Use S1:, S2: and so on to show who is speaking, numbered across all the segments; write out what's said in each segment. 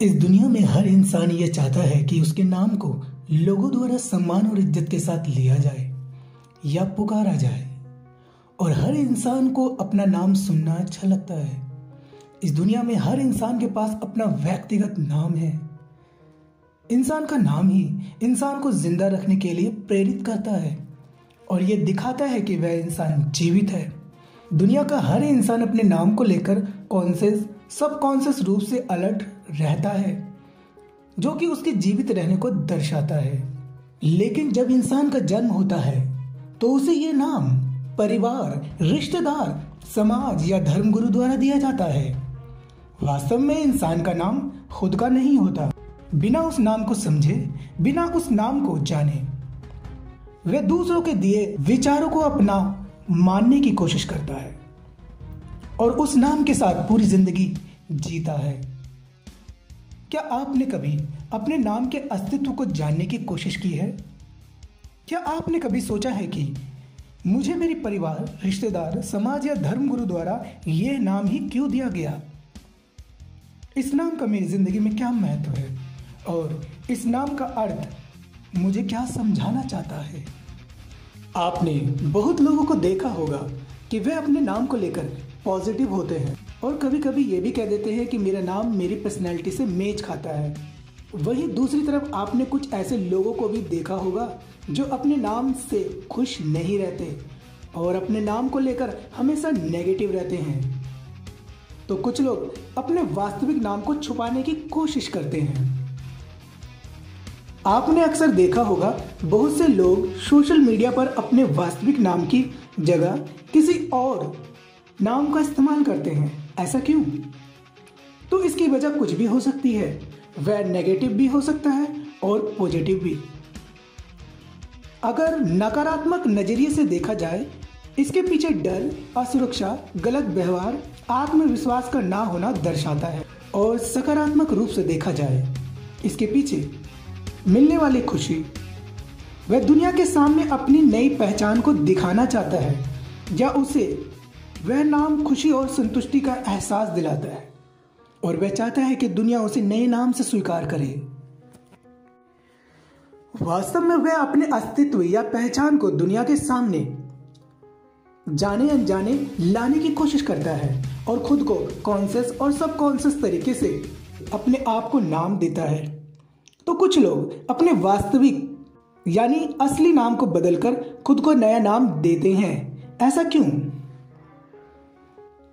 S1: इस दुनिया में हर इंसान ये चाहता है कि उसके नाम को लोगों द्वारा सम्मान और इज़्ज़त के साथ लिया जाए या पुकारा जाए। और हर इंसान को अपना नाम सुनना अच्छा लगता है। इस दुनिया में हर इंसान के पास अपना व्यक्तिगत नाम है। इंसान का नाम ही इंसान को ज़िंदा रखने के लिए प्रेरित करता है। और यह दिखाता है कि वह इंसान जीवित है। दुनिया का हर इंसान अपने नाम को लेकर कॉन्सियस सब कॉन्सियस रूप से अलर्ट रहता है, जो कि उसके जीवित रहने को दर्शाता है। लेकिन जब इंसान का जन्म होता है तो उसे यह नाम परिवार, रिश्तेदार, समाज या धर्मगुरु द्वारा दिया जाता है। वास्तव में इंसान का नाम खुद का नहीं होता। बिना उस नाम को समझे, बिना उस नाम को जाने, वह दूसरों के दिए विचारों को अपना मानने की कोशिश करता है। और उस नाम के साथ पूरी ज़िंदगी जीता है। क्या आपने कभी अपने नाम के अस्तित्व को जानने की कोशिश की है? क्या आपने कभी सोचा है कि मुझे मेरी परिवार, रिश्तेदार, समाज या धर्म गुरु द्वारा यह नाम ही क्यों दिया गया? इस नाम का मेरी ज़िंदगी में क्या महत्व है? और इस नाम का अर्थ मुझे क्या समझाना चाहता है? आपने बहुत लोगों को देखा होगा कि वे अपने नाम को लेकर पॉजिटिव होते हैं। और कभी कभी ये भी कह देते हैं कि मेरा नाम मेरी पर्सनैलिटी से मेज खाता है। वहीं दूसरी तरफ़ आपने कुछ ऐसे लोगों को भी देखा होगा, जो अपने नाम से खुश नहीं रहते और अपने नाम को लेकर हमेशा नेगेटिव रहते हैं। तो कुछ लोग अपने वास्तविक नाम को छुपाने की कोशिश करते हैं। आपने अक्सर देखा होगा, बहुत से लोग सोशल मीडिया पर अपने वास्तविक नाम की जगह किसी और नाम का इस्तेमाल करते हैं। ऐसा क्यों? तो इसकी वजह कुछ भी हो सकती है। वह नेगेटिव भी हो सकता है और पॉजिटिव भी। अगर नकारात्मक नज़रिए से देखा जाए, इसके पीछे डर, असुरक्षा, गलत व्यवहार, आत्मविश्वास का ना होना दर्शाता है और सकारात्मक रूप से देखा जाए। इसके पीछे मिलने वाली खुशी। वह दुनिया के सामने अपनी नई पहचान को दिखाना चाहता है या उसे वह नाम खुशी और संतुष्टि का एहसास दिलाता है और वह चाहता है कि दुनिया उसे नए नाम से स्वीकार करे। वास्तव में वह अपने अस्तित्व या पहचान को दुनिया के सामने जाने अनजाने लाने की कोशिश करता है और खुद को कॉन्सियस और सब कॉन्सियस तरीके से अपने आप को नाम देता है। तो कुछ लोग अपने वास्तविक यानी असली नाम को बदलकर खुद को नया नाम देते हैं। ऐसा क्यों?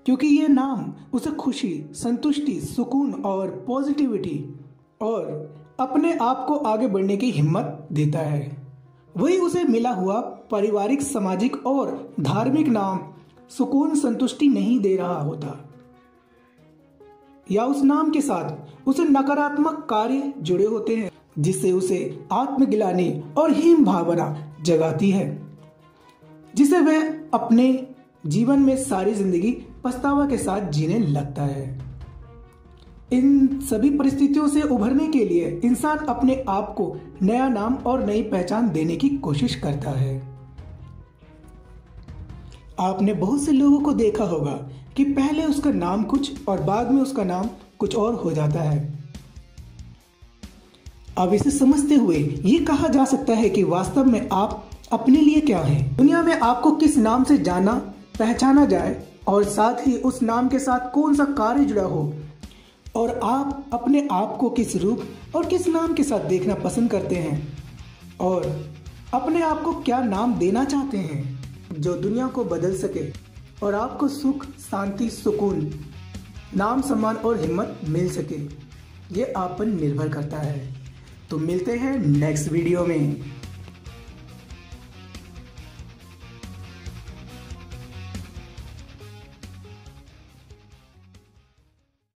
S1: क्योंकि ये नाम उसे खुशी, संतुष्टि, सुकून और पॉजिटिविटी और अपने आप को आगे बढ़ने की हिम्मत देता है। वही उसे मिला हुआ पारिवारिक, सामाजिक और धार्मिक नाम सुकून, संतुष्टि नहीं दे रहा होता। या उस नाम के साथ उसे नकारात्मक कार्य जुड़े होते हैं, जिससे उसे आत्मगिलानी और हिम भावना जगाती है, जिसे वह अपने जीवन में सारी ज़िंदगी पछतावा के साथ जीने लगता है। इन सभी परिस्थितियों से उभरने के लिए इंसान अपने आप को नया नाम और नई पहचान देने की कोशिश करता है। आपने बहुत से लोगों को देखा होगा कि पहले उसका नाम कुछ और बाद में उसका नाम कुछ और हो जाता है। अब इसे समझते हुए ये कहा जा सकता है कि वास्तव में आप अपने लिए क्या हैं? दुनिया में आपको किस नाम से जाना पहचाना जाए और साथ ही उस नाम के साथ कौन सा कार्य जुड़ा हो। और आप अपने आप को किस रूप और किस नाम के साथ देखना पसंद करते हैं। और अपने आप को क्या नाम देना चाहते हैं जो दुनिया को बदल सके और आपको सुख, शांति, सुकून, नाम सम्मान और हिम्मत मिल सके। ये आप पर निर्भर करता है। तो मिलते हैं नेक्स्ट वीडियो में।